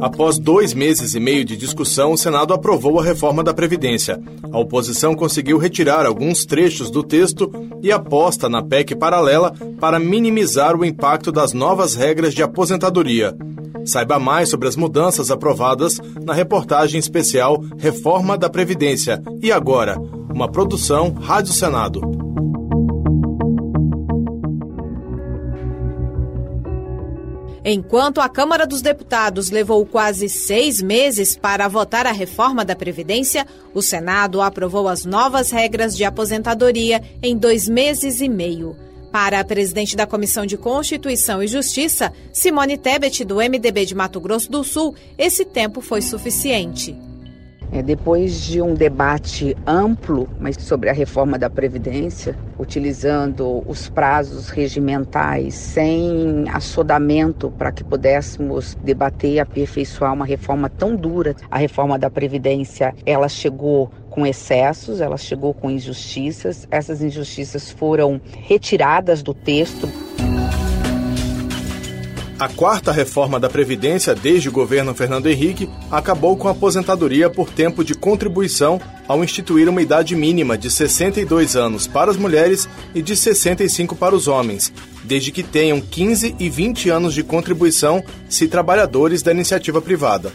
Após dois meses e meio de discussão, o Senado aprovou a reforma da Previdência. A oposição conseguiu retirar alguns trechos do texto e aposta na PEC paralela para minimizar o impacto das novas regras de aposentadoria. Saiba mais sobre as mudanças aprovadas na reportagem especial Reforma da Previdência. E agora, uma produção Rádio Senado. Enquanto a Câmara dos Deputados levou quase seis meses para votar a reforma da Previdência, o Senado aprovou as novas regras de aposentadoria em dois meses e meio. Para a presidente da Comissão de Constituição e Justiça, Simone Tebet, do MDB de Mato Grosso do Sul, esse tempo foi suficiente. É, depois de um debate amplo mas sobre a reforma da Previdência, utilizando os prazos regimentais sem assodamento para que pudéssemos debater e aperfeiçoar uma reforma tão dura, a reforma da Previdência ela chegou com excessos, ela chegou com injustiças, essas injustiças foram retiradas do texto. A quarta reforma da Previdência desde o governo Fernando Henrique acabou com a aposentadoria por tempo de contribuição ao instituir uma idade mínima de 62 anos para as mulheres e de 65 para os homens, desde que tenham 15 e 20 anos de contribuição se trabalhadores da iniciativa privada.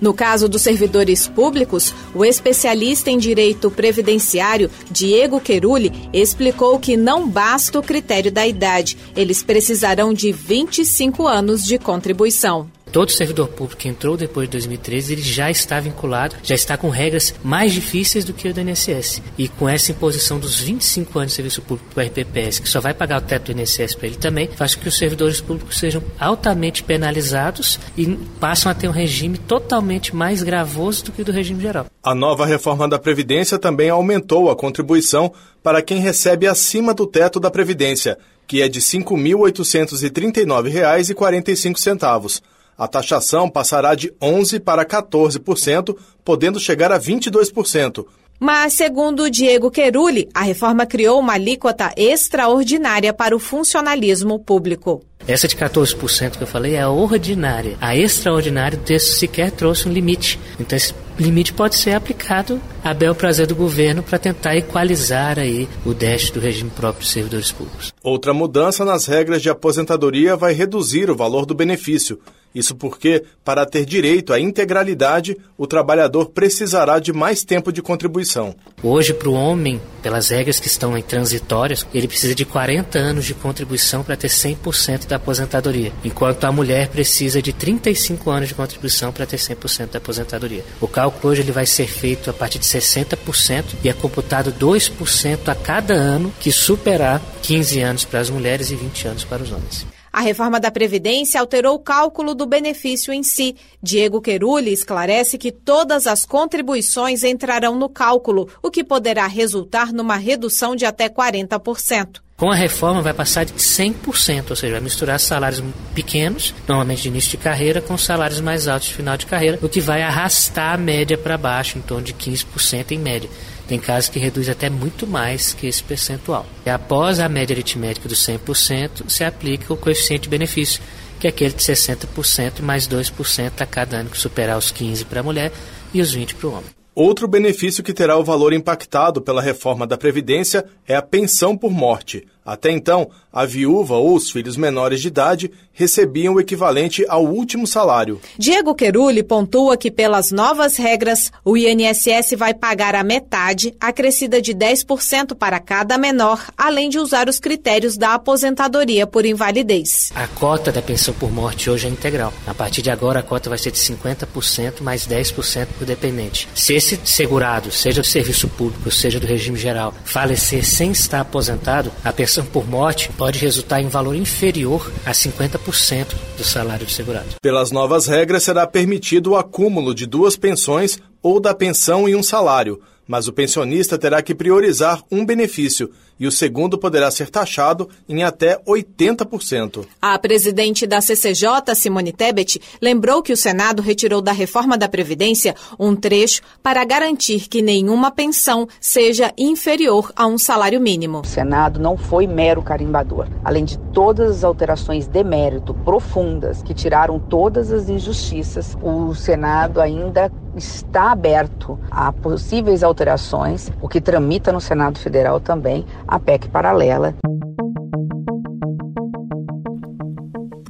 No caso dos servidores públicos, o especialista em direito previdenciário, Diego Queruli, explicou que não basta o critério da idade, eles precisarão de 25 anos de contribuição. Todo servidor público que entrou depois de 2013, ele já está vinculado, já está com regras mais difíceis do que o do INSS. E com essa imposição dos 25 anos de serviço público para o RPPS, que só vai pagar o teto do INSS para ele também, faz com que os servidores públicos sejam altamente penalizados e passam a ter um regime totalmente mais gravoso do que o do regime geral. A nova reforma da Previdência também aumentou a contribuição para quem recebe acima do teto da Previdência, que é de R$ 5.839,45 a taxação passará de 11% para 14%, podendo chegar a 22%. Mas, segundo Diego Queruli, a reforma criou uma alíquota extraordinária para o funcionalismo público. Essa de 14% que eu falei é a ordinária. A extraordinária, o texto sequer trouxe um limite. Então, esse limite pode ser aplicado a bel prazer do governo para tentar equalizar aí o déficit do regime próprio de servidores públicos. Outra mudança nas regras de aposentadoria vai reduzir o valor do benefício. Isso porque, para ter direito à integralidade, o trabalhador precisará de mais tempo de contribuição. Hoje, para o homem, pelas regras que estão em transitórias, ele precisa de 40 anos de contribuição para ter 100% da aposentadoria, enquanto a mulher precisa de 35 anos de contribuição para ter 100% da aposentadoria. O cálculo hoje ele vai ser feito a partir de 60% e é computado 2% a cada ano que superar 15 anos para as mulheres e 20 anos para os homens. A reforma da Previdência alterou o cálculo do benefício em si. Diego Queruli esclarece que todas as contribuições entrarão no cálculo, o que poderá resultar numa redução de até 40%. Com a reforma vai passar de 100%, ou seja, vai misturar salários pequenos, normalmente de início de carreira, com salários mais altos de final de carreira, o que vai arrastar a média para baixo, em torno de 15% em média. Tem casos que reduz até muito mais que esse percentual. E após a média aritmética dos 100%, se aplica o coeficiente de benefício, que é aquele de 60% mais 2% a cada ano que superar os 15% para a mulher e os 20% para o homem. Outro benefício que terá o valor impactado pela reforma da Previdência é a pensão por morte. Até então, a viúva ou os filhos menores de idade recebiam o equivalente ao último salário. Diego Queruli pontua que, pelas novas regras, o INSS vai pagar a metade, acrescida de 10% para cada menor, além de usar os critérios da aposentadoria por invalidez. A cota da pensão por morte hoje é integral. A partir de agora, a cota vai ser de 50% mais 10% por dependente. Se esse segurado, seja do serviço público, seja do regime geral, falecer sem estar aposentado, a pensão pensão por morte pode resultar em valor inferior a 50% do salário do segurado. Pelas novas regras, será permitido o acúmulo de duas pensões ou da pensão em um salário, mas o pensionista terá que priorizar um benefício e o segundo poderá ser taxado em até 80%. A presidente da CCJ, Simone Tebet, lembrou que o Senado retirou da reforma da Previdência um trecho para garantir que nenhuma pensão seja inferior a um salário mínimo. O Senado não foi mero carimbador. Além de todas as alterações de mérito profundas que tiraram todas as injustiças, o Senado ainda está aberto a possíveis alterações, o que tramita no Senado Federal também a PEC paralela.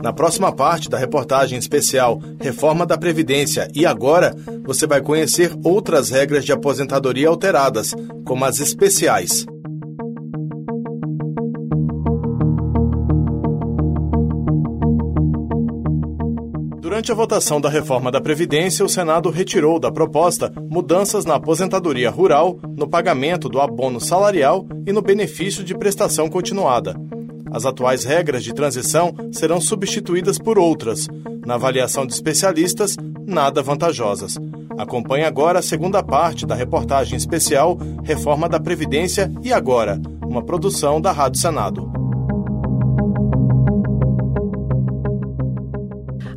Na próxima parte da reportagem especial Reforma da Previdência e Agora, você vai conhecer outras regras de aposentadoria alteradas, como as especiais. Durante a votação da reforma da Previdência, o Senado retirou da proposta mudanças na aposentadoria rural, no pagamento do abono salarial e no benefício de prestação continuada. As atuais regras de transição serão substituídas por outras, na avaliação de especialistas, nada vantajosas. Acompanhe agora a segunda parte da reportagem especial Reforma da Previdência e Agora, uma produção da Rádio Senado.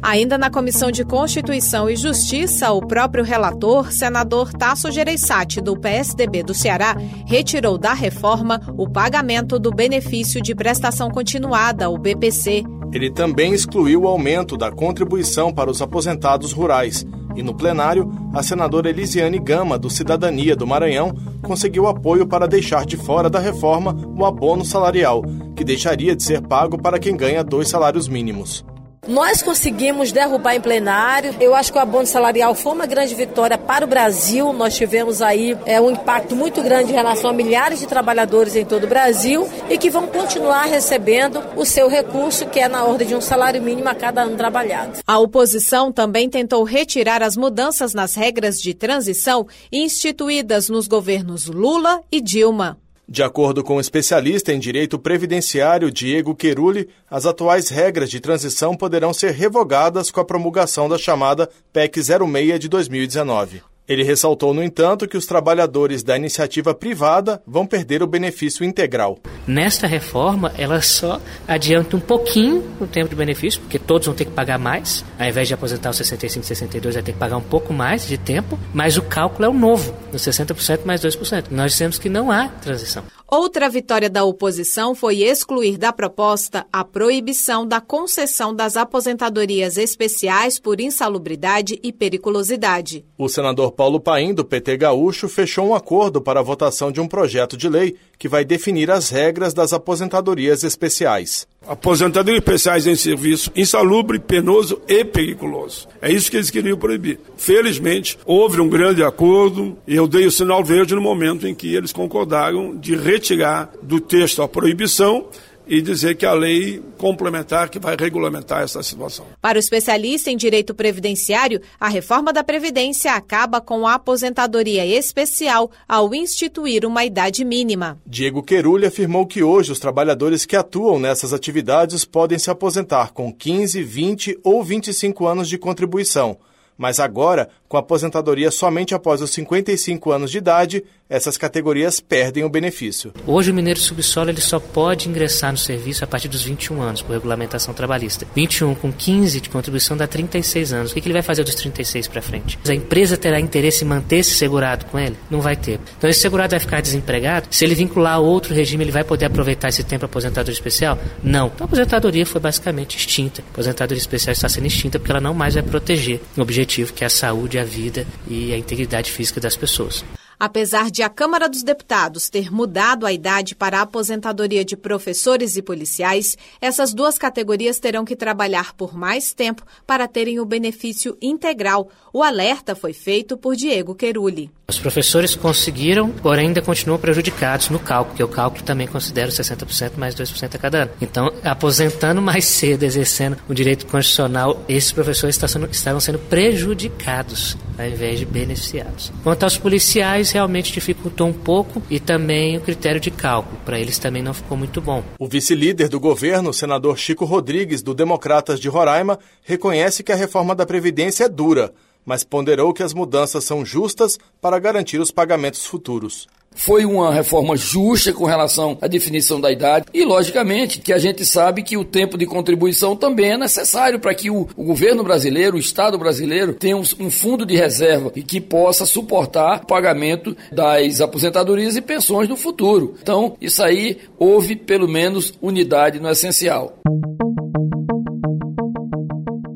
Ainda na Comissão de Constituição e Justiça, o próprio relator, senador Tasso Gereissati, do PSDB do Ceará, retirou da reforma o pagamento do benefício de prestação continuada, o BPC. Ele também excluiu o aumento da contribuição para os aposentados rurais. E no plenário, a senadora Elisiane Gama, do Cidadania do Maranhão, conseguiu apoio para deixar de fora da reforma o abono salarial, que deixaria de ser pago para quem ganha dois salários mínimos. Nós conseguimos derrubar em plenário. Eu acho que o abono salarial foi uma grande vitória para o Brasil. Nós tivemos aí é, um impacto muito grande em relação a milhares de trabalhadores em todo o Brasil e que vão continuar recebendo o seu recurso, que é na ordem de um salário mínimo a cada ano trabalhado. A oposição também tentou retirar as mudanças nas regras de transição instituídas nos governos Lula e Dilma. De acordo com o especialista em direito previdenciário Diego Queruli, as atuais regras de transição poderão ser revogadas com a promulgação da chamada PEC 06 de 2019. Ele ressaltou, no entanto, que os trabalhadores da iniciativa privada vão perder o benefício integral. Nesta reforma, ela só adianta um pouquinho o tempo de benefício, porque todos vão ter que pagar mais. Ao invés de aposentar os 65, 62, vai ter que pagar um pouco mais de tempo, mas o cálculo é o novo, os 60% mais 2%. Nós dizemos que não há transição. Outra vitória da oposição foi excluir da proposta a proibição da concessão das aposentadorias especiais por insalubridade e periculosidade. O senador Paulo Paim, do PT Gaúcho, fechou um acordo para a votação de um projeto de lei que vai definir as regras das aposentadorias especiais. Aposentadorias especiais em serviço insalubre, penoso e periculoso. É isso que eles queriam proibir. Felizmente, houve um grande acordo e eu dei o sinal verde no momento em que eles concordaram de retirar do texto a proibição e dizer que a lei complementar que vai regulamentar essa situação. Para o especialista em direito previdenciário, a reforma da Previdência acaba com a aposentadoria especial ao instituir uma idade mínima. Diego Querulli afirmou que hoje os trabalhadores que atuam nessas atividades podem se aposentar com 15, 20 ou 25 anos de contribuição mas agora, com aposentadoria somente após os 55 anos de idade, essas categorias perdem o benefício. Hoje o mineiro subsolo ele só pode ingressar no serviço a partir dos 21 anos, por regulamentação trabalhista. 21 com 15 de contribuição dá 36 anos. O que ele vai fazer dos 36 para frente? A empresa terá interesse em manter esse segurado com ele? Não vai ter. Então esse segurado vai ficar desempregado? Se ele vincular a outro regime, ele vai poder aproveitar esse tempo aposentadoria especial? Não. Então a aposentadoria foi basicamente extinta. A aposentadoria especial está sendo extinta porque ela não mais vai proteger o objetivo que é a saúde, a vida e a integridade física das pessoas. Apesar de a Câmara dos Deputados ter mudado a idade para a aposentadoria de professores e policiais, essas duas categorias terão que trabalhar por mais tempo para terem o benefício integral. O alerta foi feito por Diego Queruli. Os professores conseguiram, porém ainda continuam prejudicados no cálculo, porque o cálculo também considera 60% mais 2% a cada ano. Então, aposentando mais cedo, exercendo o direito constitucional, esses professores estavam sendo prejudicados ao invés de beneficiados. Quanto aos policiais, realmente dificultou um pouco e também o critério de cálculo. Para eles também não ficou muito bom. O vice-líder do governo, senador Chico Rodrigues, do Democratas de Roraima, reconhece que a reforma da Previdência é dura, mas ponderou que as mudanças são justas para garantir os pagamentos futuros. Foi uma reforma justa com relação à definição da idade e, logicamente, que a gente sabe que o tempo de contribuição também é necessário para que o, o, governo brasileiro, o Estado brasileiro, tenha um, um fundo de reserva e que possa suportar o pagamento das aposentadorias e pensões no futuro. Então, isso aí houve pelo menos unidade no essencial.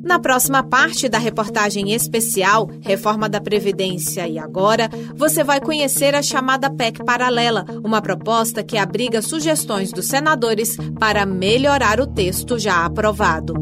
Na próxima parte da reportagem especial Reforma da Previdência e Agora, você vai conhecer a chamada PEC Paralela, uma proposta que abriga sugestões dos senadores para melhorar o texto já aprovado.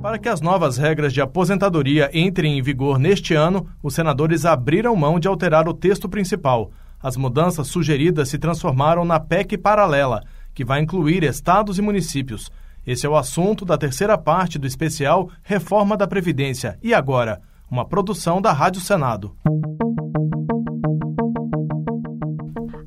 Para que as novas regras de aposentadoria entrem em vigor neste ano, os senadores abriram mão de alterar o texto principal. As mudanças sugeridas se transformaram na PEC Paralela, que vai incluir estados e municípios. Esse é o assunto da terceira parte do especial Reforma da Previdência. E agora? Uma produção da Rádio Senado.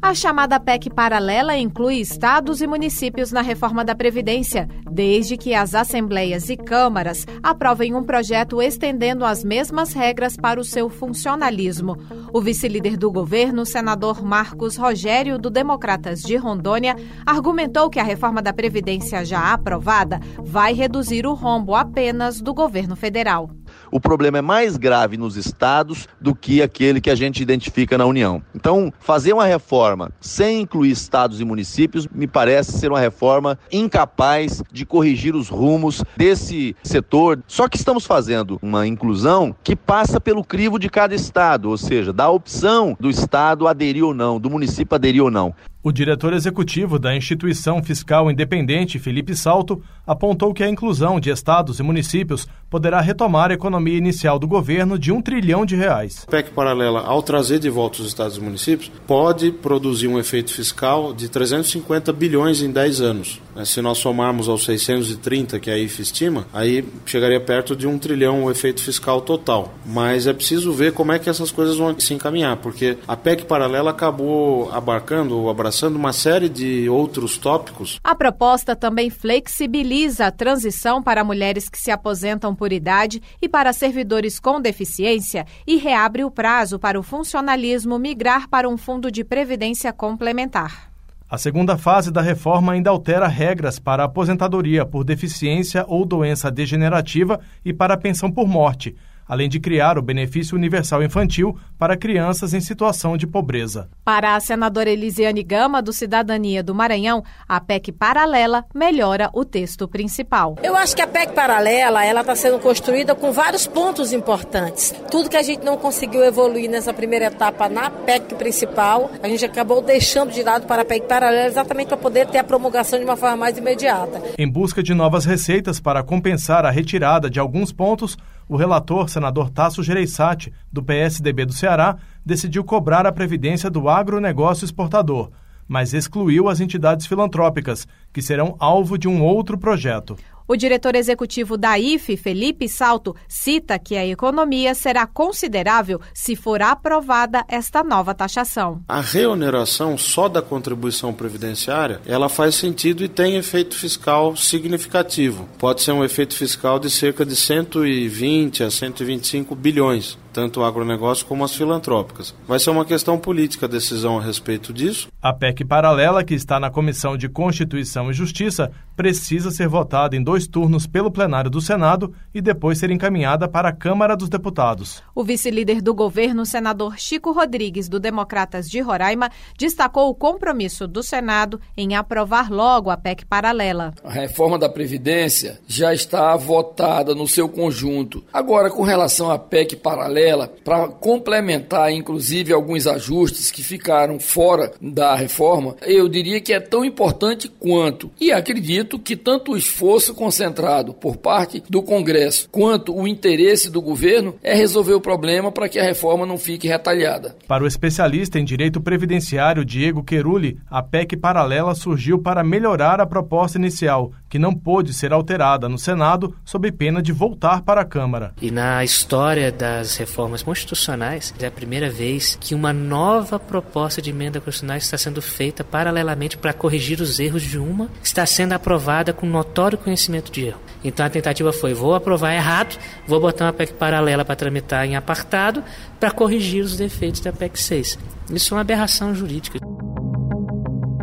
A chamada PEC paralela inclui estados e municípios na reforma da Previdência, desde que as assembleias e câmaras aprovem um projeto estendendo as mesmas regras para o seu funcionalismo. O vice-líder do governo, senador Marcos Rogério, do Democratas de Rondônia, argumentou que a reforma da Previdência já aprovada vai reduzir o rombo apenas do governo federal o problema é mais grave nos estados do que aquele que a gente identifica na União. Então, fazer uma reforma sem incluir estados e municípios me parece ser uma reforma incapaz de corrigir os rumos desse setor. Só que estamos fazendo uma inclusão que passa pelo crivo de cada estado, ou seja, da opção do estado aderir ou não, do município aderir ou não. O diretor executivo da Instituição Fiscal Independente, Felipe Salto, apontou que a inclusão de estados e municípios poderá retomar a economia inicial do governo de um trilhão de reais. A PEC paralela, ao trazer de volta os estados e municípios, pode produzir um efeito fiscal de 350 bilhões em 10 anos. Né, se nós somarmos aos 630 que a IFE estima, aí chegaria perto de um trilhão o efeito fiscal total. Mas é preciso ver como é que essas coisas vão se encaminhar, porque a PEC paralela acabou abarcando ou abraçando abraçando uma série de outros tópicos. A proposta também flexibiliza a transição para mulheres que se aposentam por idade e para servidores com deficiência e reabre o prazo para o funcionalismo migrar para um fundo de previdência complementar. A segunda fase da reforma ainda altera regras para aposentadoria por deficiência ou doença degenerativa e para pensão por morte além de criar o benefício universal infantil para crianças em situação de pobreza. Para a senadora Elisiane Gama, do Cidadania do Maranhão, a PEC paralela melhora o texto principal. Eu acho que a PEC paralela ela está sendo construída com vários pontos importantes. Tudo que a gente não conseguiu evoluir nessa primeira etapa na PEC principal, a gente acabou deixando de lado para a PEC paralela exatamente para poder ter a promulgação de uma forma mais imediata. Em busca de novas receitas para compensar a retirada de alguns pontos, o relator, senador Tasso Gereissati, do PSDB do Ceará, decidiu cobrar a previdência do agronegócio exportador, mas excluiu as entidades filantrópicas, que serão alvo de um outro projeto. O diretor executivo da IFE, Felipe Salto, cita que a economia será considerável se for aprovada esta nova taxação. A reoneração só da contribuição previdenciária, ela faz sentido e tem efeito fiscal significativo. Pode ser um efeito fiscal de cerca de 120 a 125 bilhões tanto o agronegócio como as filantrópicas. Vai ser uma questão política a decisão a respeito disso. A PEC paralela, que está na Comissão de Constituição e Justiça, precisa ser votada em dois turnos pelo plenário do Senado e depois ser encaminhada para a Câmara dos Deputados. O vice-líder do governo, senador Chico Rodrigues, do Democratas de Roraima, destacou o compromisso do Senado em aprovar logo a PEC paralela. A reforma da Previdência já está votada no seu conjunto. Agora, com relação à PEC paralela, paralela para complementar, inclusive, alguns ajustes que ficaram fora da reforma, eu diria que é tão importante quanto. E acredito que tanto o esforço concentrado por parte do Congresso quanto o interesse do governo é resolver o problema para que a reforma não fique retalhada. Para o especialista em direito previdenciário Diego Queruli, a PEC paralela surgiu para melhorar a proposta inicial, que não pôde ser alterada no Senado sob pena de voltar para a Câmara. E na história das reformas reformas constitucionais, é a primeira vez que uma nova proposta de emenda constitucional está sendo feita paralelamente para corrigir os erros de uma está sendo aprovada com notório conhecimento de erro. Então a tentativa foi: vou aprovar errado, vou botar uma PEC paralela para tramitar em apartado para corrigir os defeitos da PEC 6. Isso é uma aberração jurídica.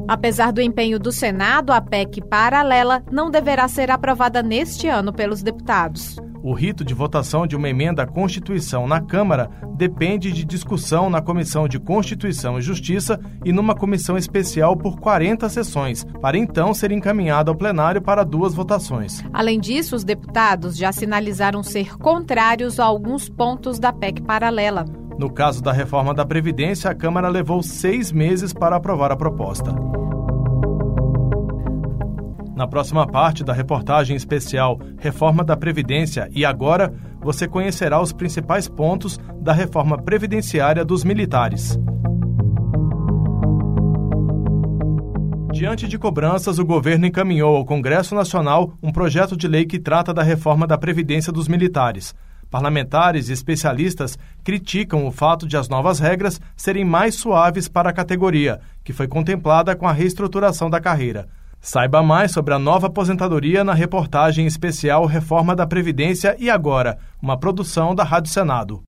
Apesar do empenho do Senado, a PEC paralela não deverá ser aprovada neste ano pelos deputados. O rito de votação de uma emenda à Constituição na Câmara depende de discussão na Comissão de Constituição e Justiça e numa comissão especial por 40 sessões, para então ser encaminhada ao plenário para duas votações. Além disso, os deputados já sinalizaram ser contrários a alguns pontos da PEC paralela. No caso da reforma da Previdência, a Câmara levou seis meses para aprovar a proposta. Na próxima parte da reportagem especial Reforma da Previdência e Agora, você conhecerá os principais pontos da reforma previdenciária dos militares. Diante de cobranças, o governo encaminhou ao Congresso Nacional um projeto de lei que trata da reforma da Previdência dos militares. Parlamentares e especialistas criticam o fato de as novas regras serem mais suaves para a categoria, que foi contemplada com a reestruturação da carreira. Saiba mais sobre a nova aposentadoria na reportagem especial Reforma da Previdência e Agora, uma produção da Rádio Senado.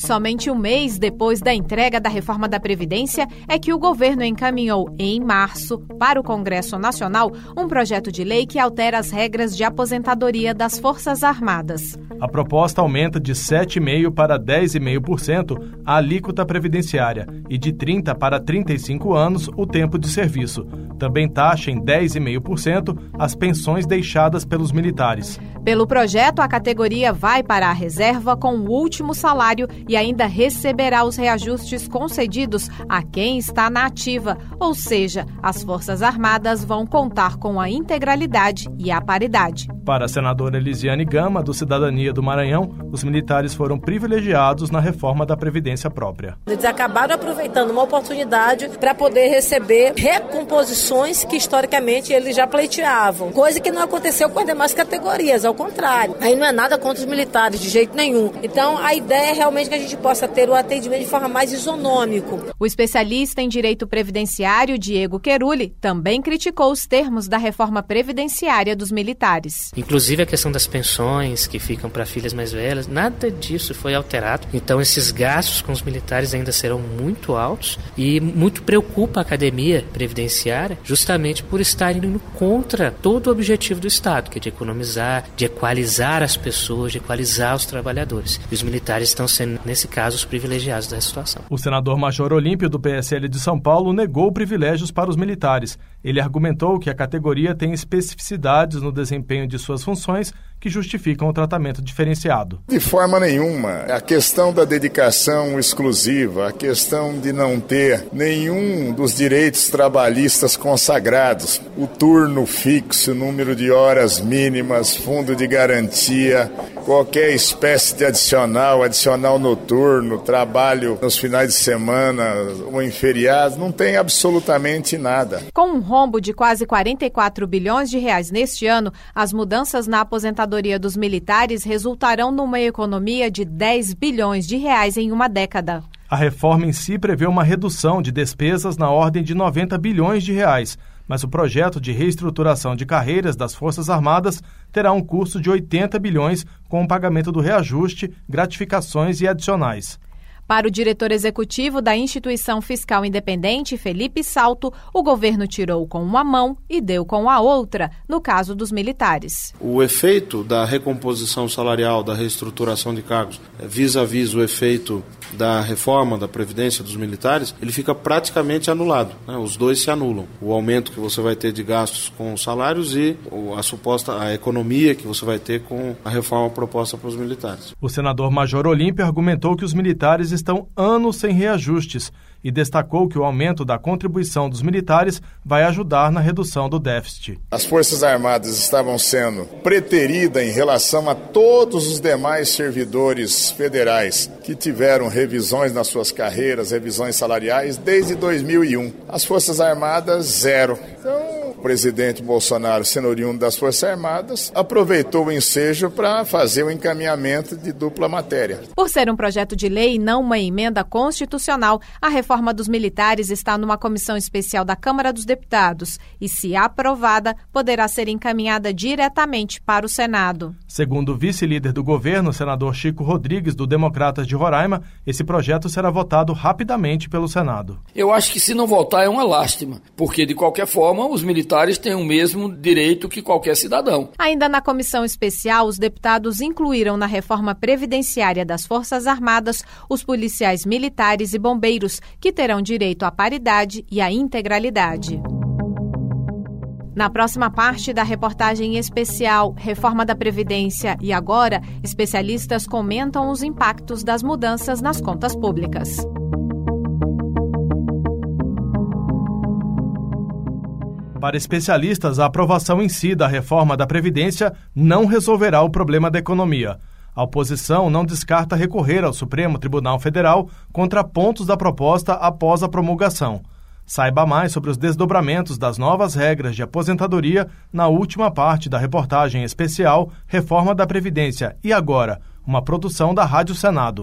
Somente um mês depois da entrega da reforma da Previdência é que o governo encaminhou, em março, para o Congresso Nacional, um projeto de lei que altera as regras de aposentadoria das Forças Armadas. A proposta aumenta de 7,5% para 10,5% a alíquota previdenciária e de 30 para 35 anos o tempo de serviço. Também taxa em 10,5% as pensões deixadas pelos militares. Pelo projeto, a categoria vai para a reserva com o último salário e ainda receberá os reajustes concedidos a quem está na ativa, ou seja, as Forças Armadas vão contar com a integralidade e a paridade. Para a senadora Elisiane Gama, do Cidadania do Maranhão, os militares foram privilegiados na reforma da Previdência própria. Eles acabaram aproveitando uma oportunidade para poder receber recomposições que historicamente eles já pleiteavam, coisa que não aconteceu com as demais categorias, ao contrário. Aí não é nada contra os militares, de jeito nenhum. Então a ideia é realmente que a gente possa ter o atendimento de forma mais isonômico. O especialista em direito previdenciário, Diego Queruli, também criticou os termos da reforma previdenciária dos militares. Inclusive a questão das pensões que ficam para filhas mais velhas, nada disso foi alterado. Então esses gastos com os militares ainda serão muito altos e muito preocupa a academia previdenciária justamente por estarem indo contra todo o objetivo do Estado, que é de economizar, de equalizar as pessoas, de equalizar os trabalhadores. E os militares estão sendo nesse caso, os privilegiados da situação. O senador Major Olímpio, do PSL de São Paulo, negou privilégios para os militares. Ele argumentou que a categoria tem especificidades no desempenho de suas funções que justificam o tratamento diferenciado. De forma nenhuma. A questão da dedicação exclusiva, a questão de não ter nenhum dos direitos trabalhistas consagrados, o turno fixo, número de horas mínimas, fundo de garantia, qualquer espécie de adicional, adicional noturno, trabalho nos finais de semana ou em feriados, não tem absolutamente nada. Com rombo de quase 44 bilhões de reais neste ano, as mudanças na aposentadoria dos militares resultarão numa economia de 10 bilhões de reais em uma década. A reforma em si prevê uma redução de despesas na ordem de 90 bilhões de reais, mas o projeto de reestruturação de carreiras das Forças Armadas terá um custo de 80 bilhões com o pagamento do reajuste, gratificações e adicionais. Para o diretor executivo da Instituição Fiscal Independente, Felipe Salto, o governo tirou com uma mão e deu com a outra, no caso dos militares. O efeito da recomposição salarial, da reestruturação de cargos, vis-à-vis o efeito da reforma da Previdência dos militares, ele fica praticamente anulado. Né? Os dois se anulam. O aumento que você vai ter de gastos com os salários e a suposta a economia que você vai ter com a reforma proposta para os militares. O senador Major Olímpio argumentou que os militares estão anos sem reajustes e destacou que o aumento da contribuição dos militares vai ajudar na redução do déficit. As Forças Armadas estavam sendo preteridas em relação a todos os demais servidores federais que tiveram revisões nas suas carreiras, revisões salariais desde 2001. As Forças Armadas, zero. Então, O presidente Bolsonaro, sendo oriundo das Forças Armadas, aproveitou o ensejo para fazer o encaminhamento de dupla matéria. Por ser um projeto de lei e não uma emenda constitucional, a reforma dos militares está numa comissão especial da Câmara dos Deputados e, se aprovada, poderá ser encaminhada diretamente para o Senado. Segundo o vice-líder do governo, senador Chico Rodrigues, do Democratas de Roraima, esse projeto será votado rapidamente pelo Senado. Eu acho que se não votar é uma lástima, porque de qualquer forma os militares têm o mesmo direito que qualquer cidadão. Ainda na comissão especial, os deputados incluíram na reforma previdenciária das Forças Armadas os policiais militares e bombeiros, que terão direito à paridade e à integralidade. Na próxima parte da reportagem especial Reforma da Previdência e Agora, especialistas comentam os impactos das mudanças nas contas públicas. Para especialistas, a aprovação em si da reforma da Previdência não resolverá o problema da economia. A oposição não descarta recorrer ao Supremo Tribunal Federal contra pontos da proposta após a promulgação. Saiba mais sobre os desdobramentos das novas regras de aposentadoria na última parte da reportagem especial Reforma da Previdência e Agora, uma produção da Rádio Senado.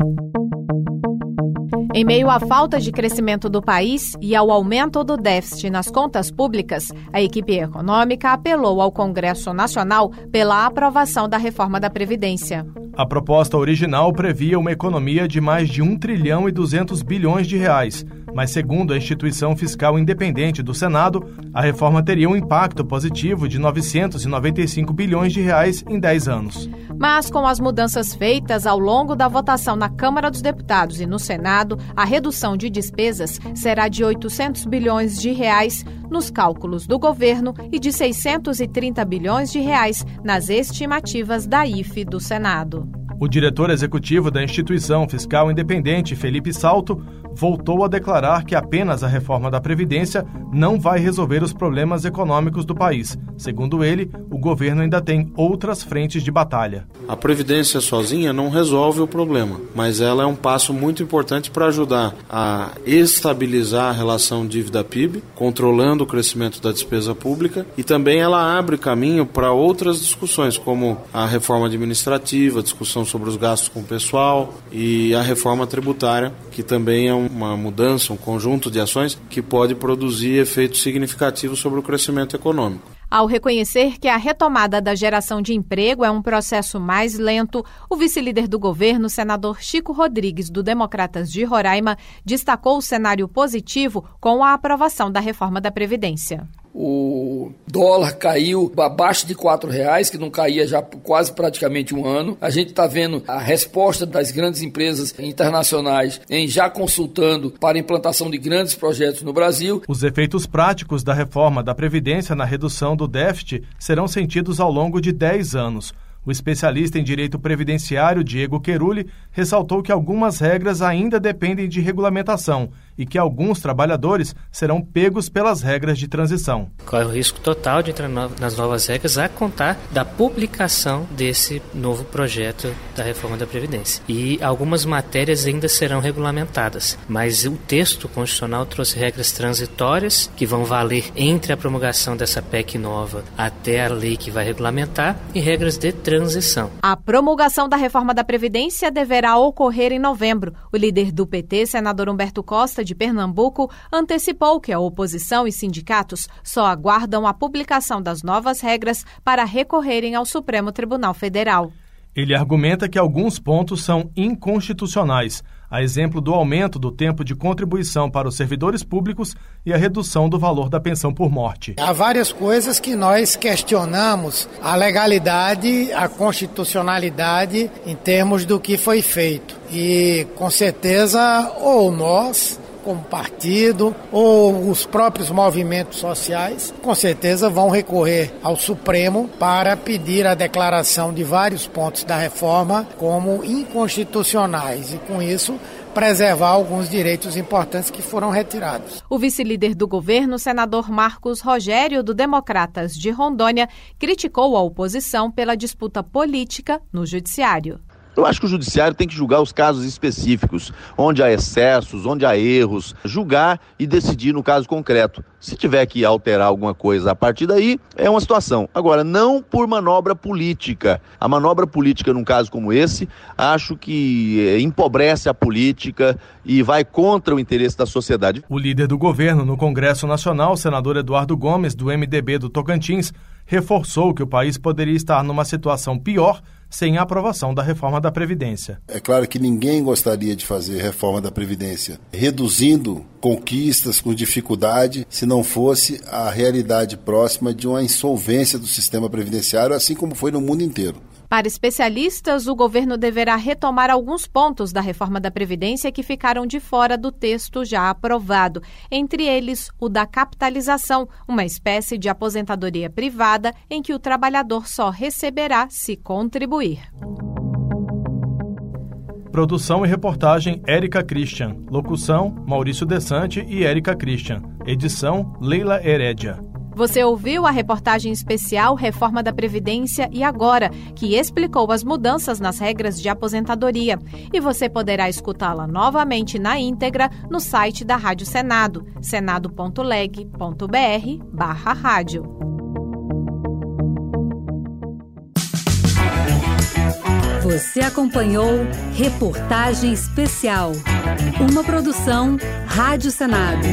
Em meio à falta de crescimento do país e ao aumento do déficit nas contas públicas, a equipe econômica apelou ao Congresso Nacional pela aprovação da reforma da Previdência. A proposta original previa uma economia de mais de 1 trilhão e 200 bilhões de reais, mas segundo a instituição fiscal independente do Senado, a reforma teria um impacto positivo de 995 bilhões de reais em 10 anos. Mas com as mudanças feitas ao longo da votação na Câmara dos Deputados e no Senado, a redução de despesas será de 800 bilhões de reais nos cálculos do governo e de 630 bilhões de reais nas estimativas da IFE do Senado. O diretor executivo da instituição fiscal independente, Felipe Salto, voltou a declarar que apenas a reforma da Previdência não vai resolver os problemas econômicos do país. Segundo ele, o governo ainda tem outras frentes de batalha. A Previdência sozinha não resolve o problema, mas ela é um passo muito importante para ajudar a estabilizar a relação dívida-PIB, controlando o crescimento da despesa pública e também ela abre caminho para outras discussões, como a reforma administrativa, discussão sobre os gastos com o pessoal e a reforma tributária, que também é um uma mudança, um conjunto de ações que pode produzir efeitos significativos sobre o crescimento econômico. Ao reconhecer que a retomada da geração de emprego é um processo mais lento, o vice-líder do governo, senador Chico Rodrigues, do Democratas de Roraima, destacou o cenário positivo com a aprovação da reforma da Previdência o dólar caiu abaixo de quatro reais, que não caía já por quase praticamente um ano. A gente está vendo a resposta das grandes empresas internacionais em já consultando para implantação de grandes projetos no Brasil. Os efeitos práticos da reforma da Previdência na redução do déficit serão sentidos ao longo de 10 anos. O especialista em direito previdenciário Diego Queruli ressaltou que algumas regras ainda dependem de regulamentação e que alguns trabalhadores serão pegos pelas regras de transição. Corre o risco total de entrar nas novas regras a contar da publicação desse novo projeto da reforma da Previdência. E algumas matérias ainda serão regulamentadas, mas o texto constitucional trouxe regras transitórias que vão valer entre a promulgação dessa PEC nova até a lei que vai regulamentar e regras de transição. A promulgação da reforma da Previdência deverá ocorrer em novembro. O líder do PT, senador Humberto Costa, de Pernambuco antecipou que a oposição e sindicatos só aguardam a publicação das novas regras para recorrerem ao Supremo Tribunal Federal. Ele argumenta que alguns pontos são inconstitucionais, a exemplo do aumento do tempo de contribuição para os servidores públicos e a redução do valor da pensão por morte. Há várias coisas que nós questionamos a legalidade, a constitucionalidade em termos do que foi feito. E com certeza, ou nós como partido ou os próprios movimentos sociais, com certeza vão recorrer ao Supremo para pedir a declaração de vários pontos da reforma como inconstitucionais e com isso preservar alguns direitos importantes que foram retirados. O vice-líder do governo, senador Marcos Rogério, do Democratas de Rondônia, criticou a oposição pela disputa política no judiciário. Eu acho que o judiciário tem que julgar os casos específicos, onde há excessos, onde há erros, julgar e decidir no caso concreto. Se tiver que alterar alguma coisa a partir daí, é uma situação. Agora, não por manobra política. A manobra política num caso como esse, acho que eh, empobrece a política e vai contra o interesse da sociedade. O líder do governo no Congresso Nacional, o senador Eduardo Gomes, do MDB do Tocantins, reforçou que o país poderia estar numa situação pior sem a aprovação da reforma da Previdência. É claro que ninguém gostaria de fazer reforma da Previdência reduzindo conquistas com dificuldade se não fosse a realidade próxima de uma insolvência do sistema previdenciário, assim como foi no mundo inteiro. Para especialistas, o governo deverá retomar alguns pontos da reforma da Previdência que ficaram de fora do texto já aprovado, entre eles o da capitalização, uma espécie de aposentadoria privada em que o trabalhador só receberá se contribuir. Produção e reportagem Érica Christian. Locução Maurício Desante e Érica Christian. Edição Leila Herédia. Você ouviu a reportagem especial Reforma da Previdência e Agora, que explicou as mudanças nas regras de aposentadoria. E você poderá escutá-la novamente na íntegra no site da Rádio Senado, senado.leg.br barra rádio. Você acompanhou Reportagem Especial, uma produção Rádio Senado.